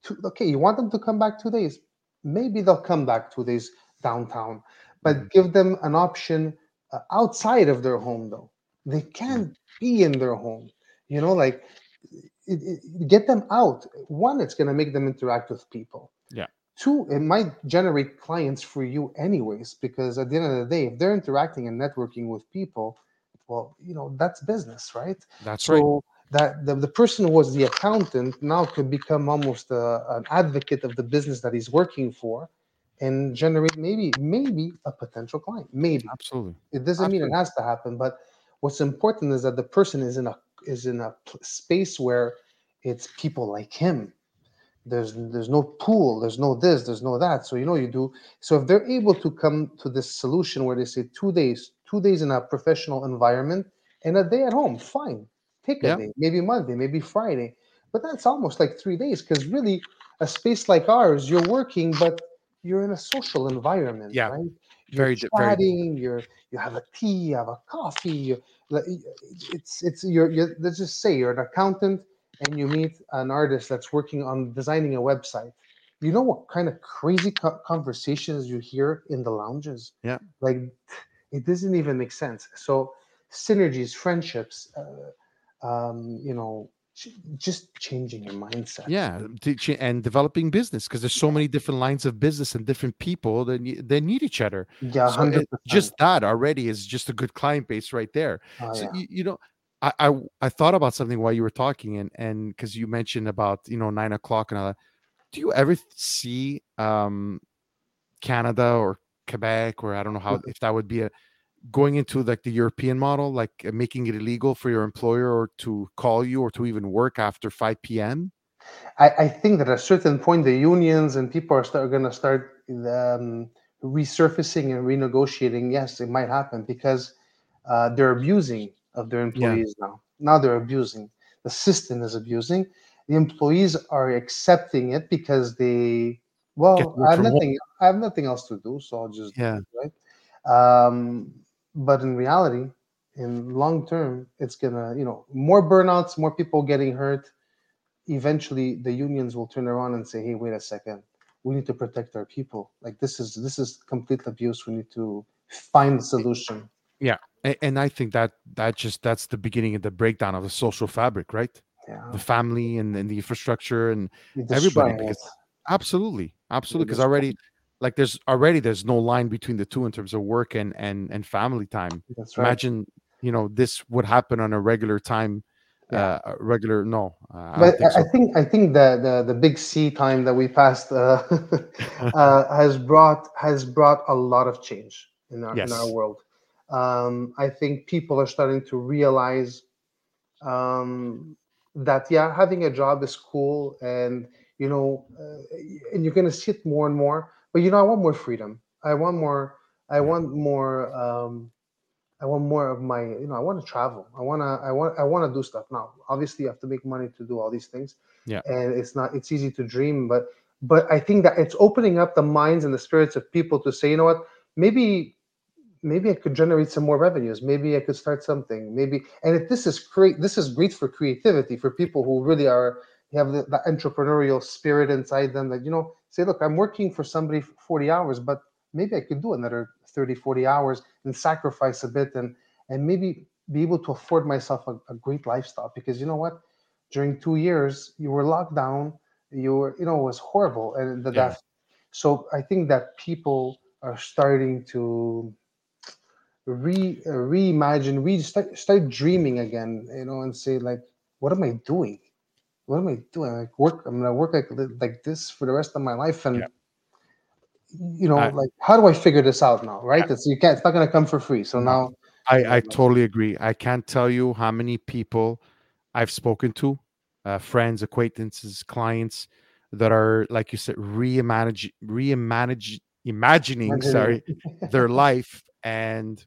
Speaker 3: two, okay, you want them to come back two days. Maybe they'll come back two days downtown, but
Speaker 2: Mhm.
Speaker 3: give them an option uh, outside of their home, though. They can't be in their home. You know, like it, it- get them out. One, it's going to make them interact with people.
Speaker 2: Yeah.
Speaker 3: Two, it might generate clients for you, anyways, because at the end of the day, if they're interacting and networking with people, well, you know, that's business, right?
Speaker 2: That's right.
Speaker 3: So that the, the person who was the accountant now could become almost a, an advocate of the business that he's working for and generate maybe maybe a potential client maybe
Speaker 2: Absolutely.
Speaker 3: it doesn't mean it has to happen but what's important is that the person is in a is in a space where it's people like him there's there's no pool there's no this there's no that so you know you do so if they're able to come to this solution where they say two days two days in a professional environment and a day at home fine take a
Speaker 2: Yeah.
Speaker 3: day maybe monday maybe friday but that's almost like three days because really a space like ours you're working but you're in a social environment
Speaker 2: Yeah.
Speaker 3: right
Speaker 2: Very
Speaker 3: you're
Speaker 2: very-
Speaker 3: chatting, you're you have a tea, you have a coffee. You, it's it's you're, you're let's just say you're an accountant and you meet an artist that's working on designing a website. You know what kind of crazy co- conversations you hear in the lounges?
Speaker 2: Yeah.
Speaker 3: like it doesn't even make sense. So synergies, friendships, uh, um, you know, just changing your mindset.
Speaker 2: Yeah, and developing business because there's so many different lines of business and different people that ne- they need each other.
Speaker 3: yeah,
Speaker 2: So just that already is just a good client base right there.
Speaker 3: Oh,
Speaker 2: so
Speaker 3: yeah.
Speaker 2: you, you know, I, I I thought about something while you were talking, and and because you mentioned about you know nine o'clock and all that. Do you ever see um Canada or Quebec or I don't know how if that would be a going into like the European model, like uh, making it illegal for your employer or to call you or to even work after five p.m.
Speaker 3: I, I think that at a certain point, the unions and people are start, going to start um, resurfacing and renegotiating. Yes, it might happen because uh, they're abusing of their employees now. Now they're abusing. The system is abusing. The employees are accepting it because they, well,
Speaker 2: Get to work
Speaker 3: I have
Speaker 2: from home.
Speaker 3: nothing. I have nothing else to do, so I'll just do
Speaker 2: Yeah.
Speaker 3: it, right. Um, but in reality, in long term, it's gonna, you know, more burnouts, more people getting hurt eventually the unions will turn around and say hey wait a second we need to protect our people like this is this is complete abuse we need to find a solution
Speaker 2: And, and I think that that just that's the beginning of the breakdown of the social fabric, right?
Speaker 3: yeah
Speaker 2: The family and, and the infrastructure and everybody, because absolutely, absolutely. Because already, like, there's already there's no line between the two in terms of work and and and family time.
Speaker 3: that's right
Speaker 2: Imagine, you know, this would happen on a regular time uh, regular no. Uh,
Speaker 3: but
Speaker 2: think so.
Speaker 3: I think I think the, the the big C time that we passed uh, <laughs> uh, <laughs> has brought has brought a lot of change in our in our world. Um, I think people are starting to realize um, that yeah, having a job is cool, and you know, uh, and you're gonna see it more and more. But you know, I want more freedom. I want more. I want more. Um, I want more of my, you know, I want to travel. I want to, I want, I want to do stuff now. Obviously, you have to make money to do all these things,
Speaker 2: yeah,
Speaker 3: and it's not, it's easy to dream, but, but I think that it's opening up the minds and the spirits of people to say, you know what, maybe, maybe I could generate some more revenues. Maybe I could start something. Maybe, and if this is great, this is great for creativity for people who really are have the, the entrepreneurial spirit inside them. That you know, say, look, I'm working for somebody for 40 hours, but maybe I could do another 30, 40 hours and sacrifice a bit and and maybe be able to afford myself a, a great lifestyle because you know what during two years you were locked down you were you know it was horrible and the
Speaker 2: yeah.
Speaker 3: death so i think that people are starting to re uh, reimagine re start, start dreaming again you know and say like what am i doing? What am i doing? Like work i'm gonna work like like this for the rest of my life and
Speaker 2: yeah.
Speaker 3: you know
Speaker 2: I,
Speaker 3: like how do i figure this out now right? It's you can't it's not going to come for free so now
Speaker 2: I I totally agree. I can't tell you how many people I've spoken to, uh, friends, acquaintances, clients that are like you said, reimagine, reimagine, imagining. sorry, their life and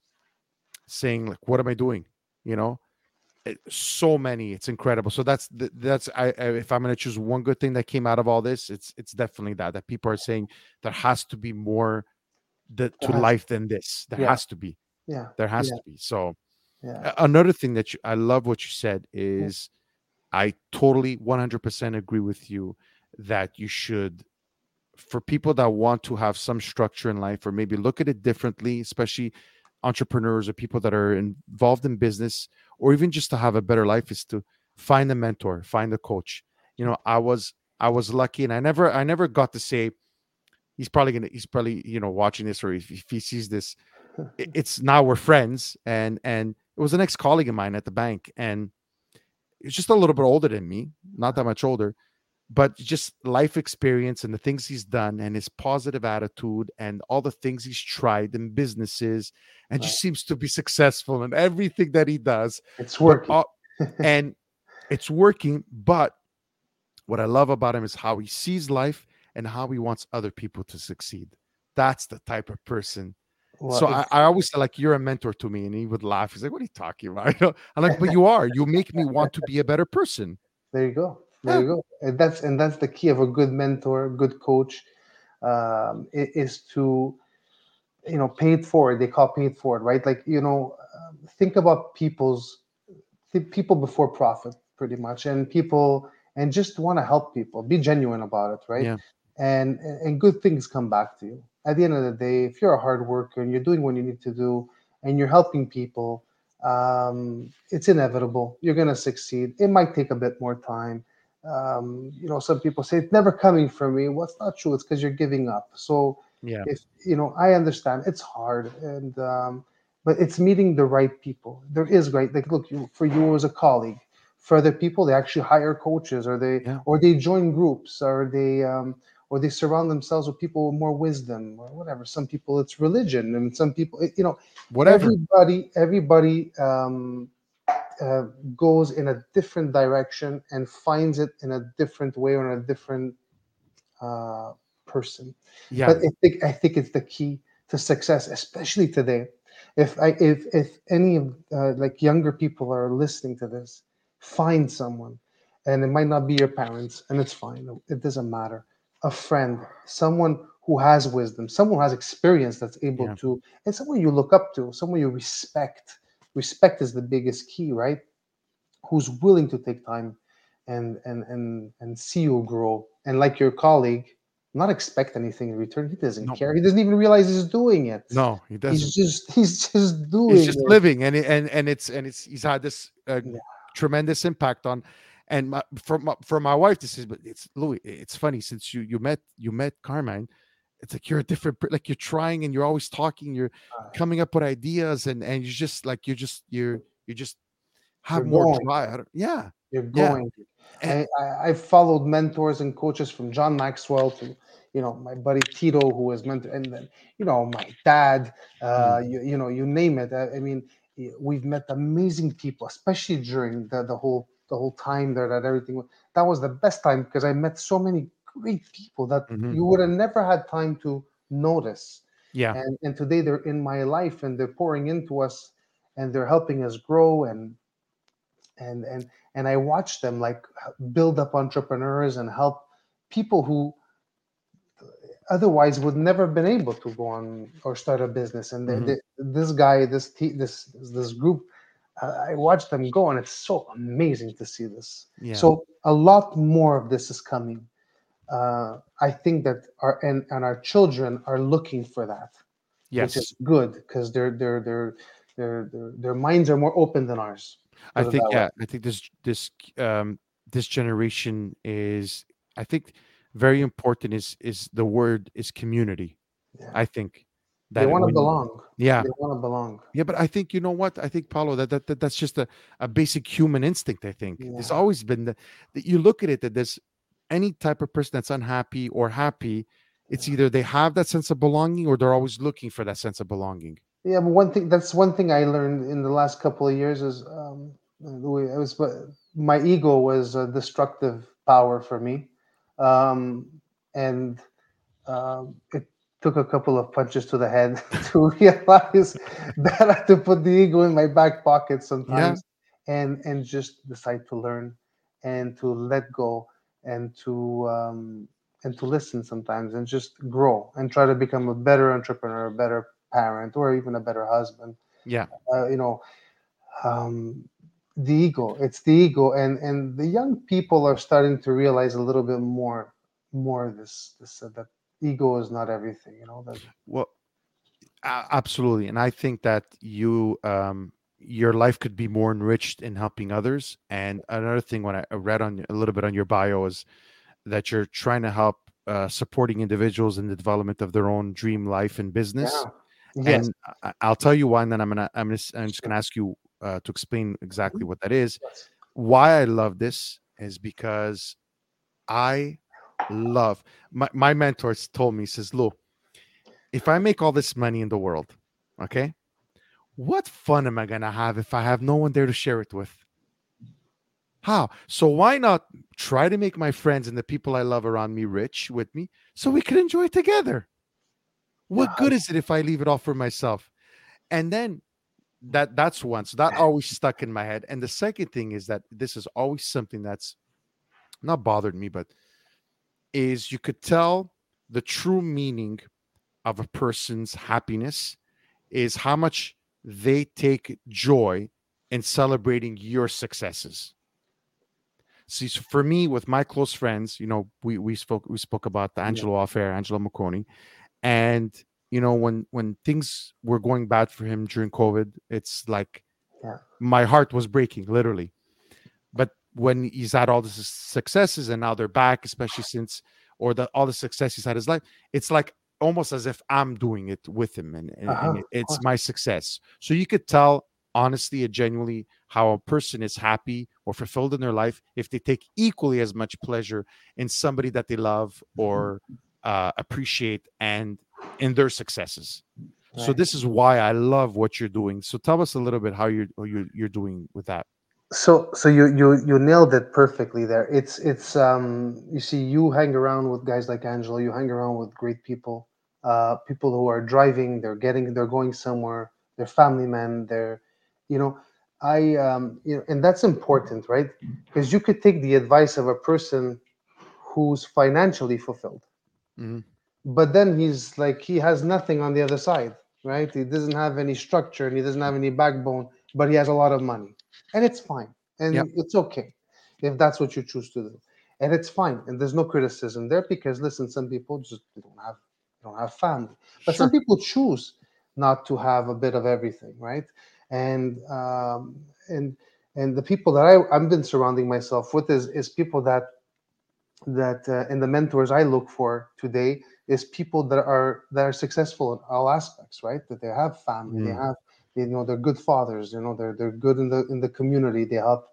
Speaker 2: saying like, "What am I doing?" You know, it- so many. It's incredible. So that's th- that's I, I if I'm going to choose one good thing that came out of all this, it's it's definitely that that people are saying there has to be more the, to
Speaker 3: has
Speaker 2: life than this. There
Speaker 3: yeah
Speaker 2: has to be.
Speaker 3: yeah
Speaker 2: There has
Speaker 3: yeah
Speaker 2: to be. So
Speaker 3: yeah
Speaker 2: another thing that you, I love what you said is I totally 100% agree with you that you should for people that want to have some structure in life or maybe look at it differently, especially entrepreneurs or people that are involved in business or even just to have a better life is to find a mentor, find a coach. You know, I was I was lucky and I never I never got to say he's probably gonna he's probably you know watching this or if, if he sees this <laughs> it's now we're friends and and it was an ex-colleague of mine at the bank and he's just a little bit older than me not that much older but just life experience and the things he's done and his positive attitude and all the things he's tried in businesses and
Speaker 3: right.
Speaker 2: just seems to be successful in everything that he does
Speaker 3: it's working.
Speaker 2: all, <laughs> and it's working but what i love about him is how he sees life and how he wants other people to succeed. That's the type of person.
Speaker 3: Well
Speaker 2: so I, I always say like you're a mentor to me and he would laugh. He's like what are you talking about? <laughs> I'm like but you are. You make me want to be a better person.
Speaker 3: There you go there you go. And that's and that's the key of a good mentor good coach um, is to you know pay it forward. They call pay it forward right? Like you know um, think about people's people before profit pretty much and people and just want to help people. Be genuine about it right?
Speaker 2: Yeah.
Speaker 3: And and good things come back to you. At the end of the day if you're a hard worker and you're doing what you need to do and you're helping people um, it's inevitable. You're going to succeed. It might take a bit more time um, you know some people say it's never coming from me. Well it's not true. It's because you're giving up. So
Speaker 2: yeah.
Speaker 3: if you know i understand. It's hard and um, but it's meeting the right people. There is right like look you, for you as a colleague for other people they actually hire coaches or they
Speaker 2: yeah.
Speaker 3: or they join groups or they um, or they surround themselves with people with more wisdom or whatever. Some people it's religion and some people you know
Speaker 2: whatever.
Speaker 3: everybody everybody um, uh, goes in a different direction and finds it in a different way or in a different uh, person
Speaker 2: yeah
Speaker 3: but I think I think it's the key to success, especially today. If I if if any of uh, like younger people are listening to this, find someone, and it might not be your parents, and it's fine. It doesn't matter. A friend, someone who has wisdom, someone who has experience that's able
Speaker 2: yeah
Speaker 3: to, and someone you look up to, someone you respect. Respect is the biggest key, right? Who's willing to take time and and and and see you grow, and like your colleague not expect anything in return. He doesn't
Speaker 2: no
Speaker 3: care. He doesn't even realize he's doing it.
Speaker 2: no he doesn't
Speaker 3: He's just
Speaker 2: he's just
Speaker 3: doing.
Speaker 2: he's just
Speaker 3: it.
Speaker 2: living and it, and and it's and it's he's had this uh,
Speaker 3: Yeah.
Speaker 2: tremendous impact on and my, for my, for my wife this is but it's louis it's funny since you you met you met carmine it's like you're a different like you're trying and you're always talking you're
Speaker 3: Uh,
Speaker 2: coming up with ideas and and you're just like you're just you're you're just have
Speaker 3: You're
Speaker 2: more
Speaker 3: going.
Speaker 2: drive. Yeah,
Speaker 3: You're
Speaker 2: Yeah.
Speaker 3: going.
Speaker 2: And-
Speaker 3: I, I, I've followed mentors and coaches from John Maxwell to, you know, my buddy Tito, who was mentor, and then, you know, my dad, uh,
Speaker 2: Mm.
Speaker 3: you, you know, you name it. I, I mean, we've met amazing people, especially during the, the whole the whole time there that everything that was the best time because I met so many great people that
Speaker 2: Mhm.
Speaker 3: you would have never had time to notice
Speaker 2: yeah,
Speaker 3: and and today they're in my life and they're pouring into us and they're helping us grow and and and and i watch them like build up entrepreneurs and help people who otherwise would never have been able to go on or start a business and
Speaker 2: Mhm.
Speaker 3: they- this guy this te- this this group uh, i watch them go and it's so amazing to see this
Speaker 2: yeah.
Speaker 3: so a lot more of this is coming uh, i think that our and, and our children are looking for that
Speaker 2: yes,
Speaker 3: which is good because their their their their their minds are more open than ours.
Speaker 2: I think
Speaker 3: that way.
Speaker 2: yeah, I think this this um this generation is I think very important is is the word is community.
Speaker 3: Yeah.
Speaker 2: I think
Speaker 3: They want to belong.
Speaker 2: Yeah,
Speaker 3: They want to belong.
Speaker 2: yeah, but I think you know what I think, Paolo, that, that, that that's just a, a basic human instinct. I think it's
Speaker 3: Yeah.
Speaker 2: always been that you look at it that there's any type of person that's unhappy or happy, it's either they have that sense of belonging or they're always looking for that sense of belonging.
Speaker 3: Yeah, but one thing that's one thing I learned in the last couple of years is um, it was my ego was a destructive power for me, um, and um, it took a couple of punches to the head <laughs> to <laughs> realize that I had to put the ego in my back pocket sometimes, and and just decide to learn and to let go and to um, and to listen sometimes and just grow and try to become a better entrepreneur, a better parent, or even a better husband.
Speaker 2: Yeah.
Speaker 3: Uh, you know, um, the ego. It's the ego, and and the young people are starting to realize a little bit more, more of this this uh, that ego is not everything. You know that.
Speaker 2: Well, absolutely, and I think that you um your life could be more enriched in helping others. And another thing, when I read on a little bit on your bio, is that you're trying to help uh, supporting individuals in the development of their own dream life and business.
Speaker 3: Yeah. Yes.
Speaker 2: And I'll tell you why, and then I'm gonna I'm just I'm just gonna ask you uh, to explain exactly what that is.
Speaker 3: yes.
Speaker 2: Why I love this is because I love my my mentors told me he says, "Look, if I make all this money in the world, okay, what fun am I gonna have if I have no one there to share it with? How? So why not try to make my friends and the people I love around me rich with me, so we can enjoy it together? What good is it if I leave it all for myself? And then that that's one. So that always stuck in my head. And the second thing is that this is always something that's not bothered me, but is you could tell the true meaning of a person's happiness is how much they take joy in celebrating your successes. See, so for me, with my close friends, you know, we we spoke we spoke about the Angelo off air, Angelo Macconi, and you know, when when things were going bad for him during COVID, it's like
Speaker 3: Yeah.
Speaker 2: my heart was breaking, literally. But when he's had all the successes and now they're back, especially since or the all the success he's had in his life, it's like almost as if I'm doing it with him and, and, and
Speaker 3: Uh-huh, of
Speaker 2: it's my success. So you could tell honestly and genuinely how a person is happy or fulfilled in their life if they take equally as much pleasure in somebody that they love or uh, appreciate and in their successes. So this is why I love what you're doing. So tell us a little bit how you're how you're, you're doing with that.
Speaker 3: so so you you you nailed it perfectly there it's it's um you see you hang around with guys like angelo you hang around with great people uh people who are driving they're getting they're going somewhere they're family men they're you know i um you know and that's important right? Because you could take the advice of a person who's financially fulfilled.
Speaker 2: Mhm.
Speaker 3: but then he's like he has nothing on the other side right? He doesn't have any structure and he doesn't have any backbone but he has a lot of money. And it's fine. And
Speaker 2: Yep.
Speaker 3: it's okay if that's what you choose to do. And it's fine. And there's no criticism there because listen some people just don't have don't have family but some people choose not to have a bit of everything right? And um and and the people that i i've been surrounding myself with is is people that that uh, and the mentors i look for today is people that are that are successful in all aspects right? That they have family they
Speaker 2: Mm.
Speaker 3: have you know they're good fathers you know they're they're good in the in the community they help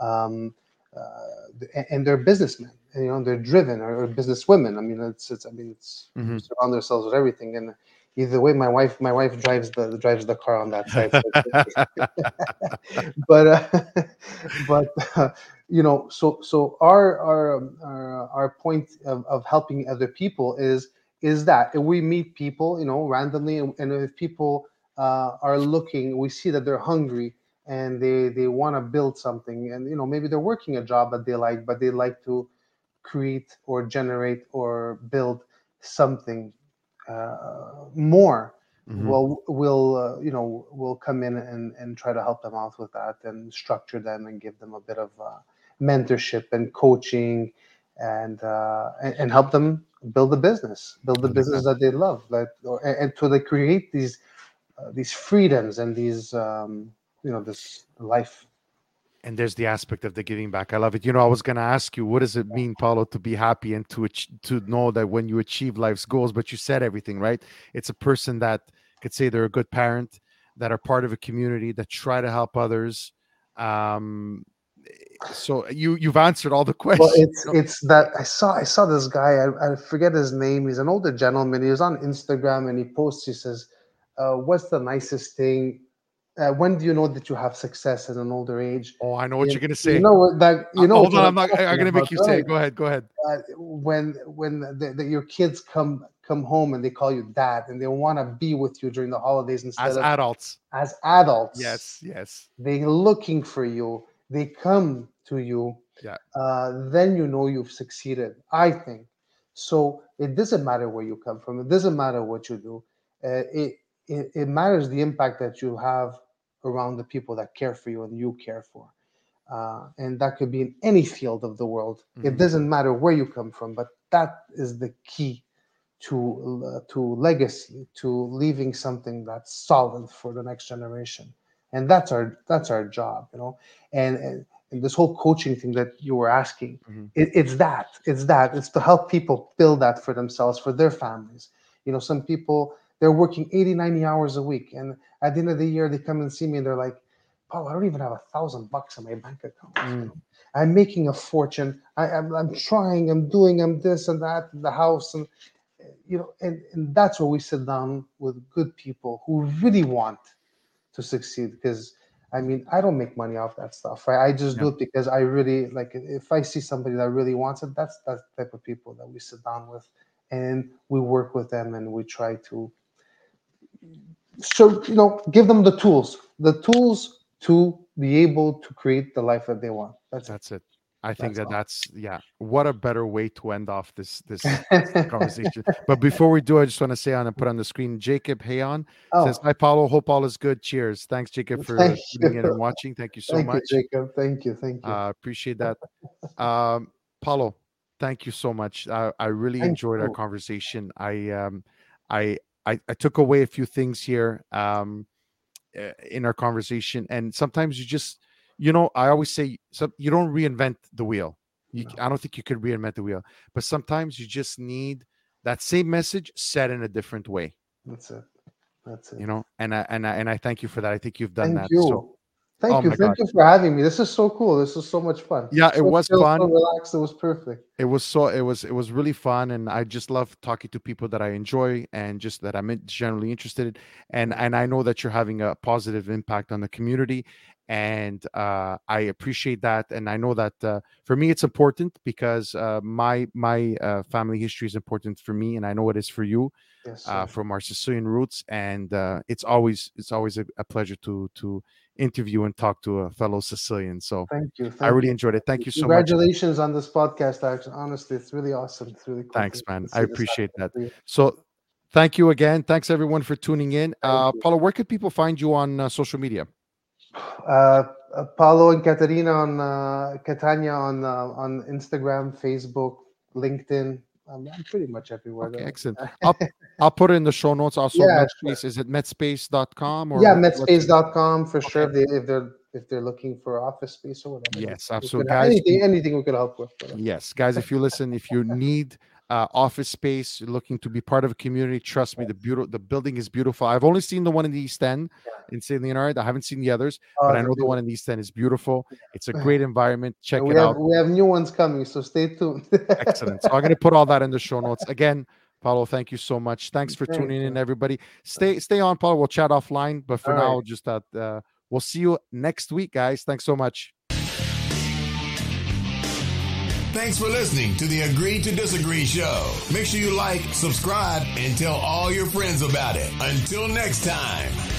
Speaker 3: um, uh, and they're businessmen you know they're driven or, or business women. I mean it's it's i mean it's
Speaker 2: Mhm.
Speaker 3: surround themselves with everything. And either way my wife my wife drives the drives the car on that side. So- <laughs> but uh, <laughs> but uh, you know so so our our um, our, our point of, of helping other people is is that if we meet people you know randomly and, and if people uh, are looking we see that they're hungry and they they want to build something. And you know maybe they're working a job that they like but they like to create or generate or build something uh, more
Speaker 2: Mhm.
Speaker 3: well we'll uh, you know we'll come in and and try to help them out with that and structure them and give them a bit of uh, mentorship and coaching and uh and, and help them build a business build the business that they love that or, and, to they create these uh, these freedoms and these um you know this life
Speaker 2: and there's the aspect of the giving back. I love it. You know, I was going to ask you, what does it mean, Paolo, to be happy and to to know that when you achieve life's goals? But you said everything right. It's a person that could say they're a good parent, that are part of a community, that try to help others. Um, so you you've answered all the <laughs> questions.
Speaker 3: well it's
Speaker 2: you know?
Speaker 3: it's that i saw i saw this guy I, I forget his name he's an older gentleman he was on instagram and he posts he says uh, what's the nicest thing uh, when do you know that you have success at an older age
Speaker 2: oh, I know what
Speaker 3: you-
Speaker 2: you're going to say.
Speaker 3: you know that you
Speaker 2: Uh,
Speaker 3: know
Speaker 2: hold on,
Speaker 3: I'm
Speaker 2: not. I'm going to make you say.
Speaker 3: right?
Speaker 2: Go ahead. Go ahead.
Speaker 3: uh, when when the, the, your kids come come home and they call you dad and they want to be with you during the holidays instead
Speaker 2: As
Speaker 3: of
Speaker 2: adults,
Speaker 3: as adults
Speaker 2: yes, yes,
Speaker 3: they're looking for you they come to you
Speaker 2: Yeah.
Speaker 3: uh, then you know you've succeeded i think so it doesn't matter where you come from it doesn't matter what you do uh, it, it it matters the impact that you have around the people that care for you and you care for. Uh, and that could be in any field of the world. It
Speaker 2: Mhm.
Speaker 3: doesn't matter where you come from but that is the key to uh, to legacy to leaving something that's solid for the next generation. And that's our that's our job you know? And and, and this whole coaching thing that you were asking
Speaker 2: Mhm.
Speaker 3: it, it's that it's that it's to help people build that for themselves for their families. You know some people they're working 80 90 hours a week. And at the end of the year they come and see me and they're like paul i don't even have a thousand bucks in my bank account.
Speaker 2: Mm.
Speaker 3: i'm making a fortune. I, I'm, I'm trying i'm doing i'm this and that the house and you know and, and that's where we sit down with good people who really want to succeed. Because i mean i don't make money off that stuff right? I just do it because i really like if i see somebody that really wants it that's that type of people that we sit down with and we work with them and we try to so you know give them the tools the tools to be able to create the life that they want that's it
Speaker 2: That's it. I think
Speaker 3: That's
Speaker 2: that
Speaker 3: all.
Speaker 2: that's yeah. What a better way to end off this this <laughs> conversation. But before we do, I just want to say on and put on the screen, Jacob Hayon
Speaker 3: oh,
Speaker 2: says, "Hi, Paolo. Hope all is good. Cheers. Thanks, Jacob, for
Speaker 3: Thank
Speaker 2: tuning in and watching. Thank you so
Speaker 3: thank
Speaker 2: much.
Speaker 3: you jacob thank you thank you
Speaker 2: Uh, appreciate that. <laughs> Um, Paolo, thank you so much. I, I really
Speaker 3: Thank
Speaker 2: enjoyed our conversation. I um, I, I I took away a few things here um, uh, in our conversation, and sometimes you just, you know, I always say, so you don't reinvent the wheel. You,
Speaker 3: No.
Speaker 2: I don't think you could reinvent the wheel, but sometimes you just need that same message said in a different way.
Speaker 3: That's it. That's it.
Speaker 2: You know, and I and I and I thank you for that. I think you've done
Speaker 3: Thank
Speaker 2: that.
Speaker 3: you.
Speaker 2: So
Speaker 3: Thank
Speaker 2: Oh
Speaker 3: you. Thank
Speaker 2: God.
Speaker 3: you for having me. This is so cool. This is so much fun.
Speaker 2: Yeah, it
Speaker 3: So
Speaker 2: was
Speaker 3: chill,
Speaker 2: fun.
Speaker 3: So relaxed. It was perfect.
Speaker 2: it was so it was it was really fun and i just love talking to people that i enjoy and just that i'm generally interested in and and i know that you're having a positive impact on the community and uh, i appreciate that and i know that uh, for me it's important because uh, my my uh, family history is important for me and i know it is for you
Speaker 3: Yes.
Speaker 2: uh, from our sicilian roots and uh, it's always it's always a, a pleasure to to interview and talk to a fellow sicilian so
Speaker 3: Thank you. Thank
Speaker 2: i really
Speaker 3: you.
Speaker 2: enjoyed it thank you so much
Speaker 3: Congratulations on this podcast. Actually, honestly, it's really awesome. It's really cool.
Speaker 2: Thanks, man. I appreciate that. So, thank you again. Thanks everyone for tuning in. Uh, where could people find you on uh, social media?
Speaker 3: Uh, uh, Paolo and Caterina on uh, Catania on uh, on Instagram, Facebook, LinkedIn. Um, I'm pretty much everywhere.
Speaker 2: Okay, excellent. <laughs> I'll, I'll put it in the show notes. Also,
Speaker 3: Yeah,
Speaker 2: Metspace. Is it metspace.com or
Speaker 3: yeah,
Speaker 2: what- what's it?
Speaker 3: metspace.com for sure. If, they, if they're if they're looking for office space or whatever.
Speaker 2: Yes, absolutely, guys.
Speaker 3: Anything, anything we could help with. whatever.
Speaker 2: Yes, guys. If you listen, if you <laughs> need uh, office space, looking to be part of a community, trust me, the beautiful the building is beautiful. I've only seen the one in the East End in St. Leonard. I haven't seen the others,
Speaker 3: Oh,
Speaker 2: but I know the one in the East End is beautiful. It's a great environment. <laughs> Check
Speaker 3: we
Speaker 2: it
Speaker 3: have
Speaker 2: out.
Speaker 3: we have new ones coming, so stay tuned.
Speaker 2: Excellent. So I'm going to put all that in the show notes. Again, Paolo, thank you so much. Thanks for
Speaker 3: Thank
Speaker 2: tuning in, everybody. Stay stay on, Paolo. We'll chat offline, but for
Speaker 3: All
Speaker 2: now,
Speaker 3: right.
Speaker 2: just that uh, we'll see you next week, guys. Thanks so much.
Speaker 1: Thanks for listening to the Agree to Disagree show. Make sure you like, subscribe, and tell all your friends about it. Until next time.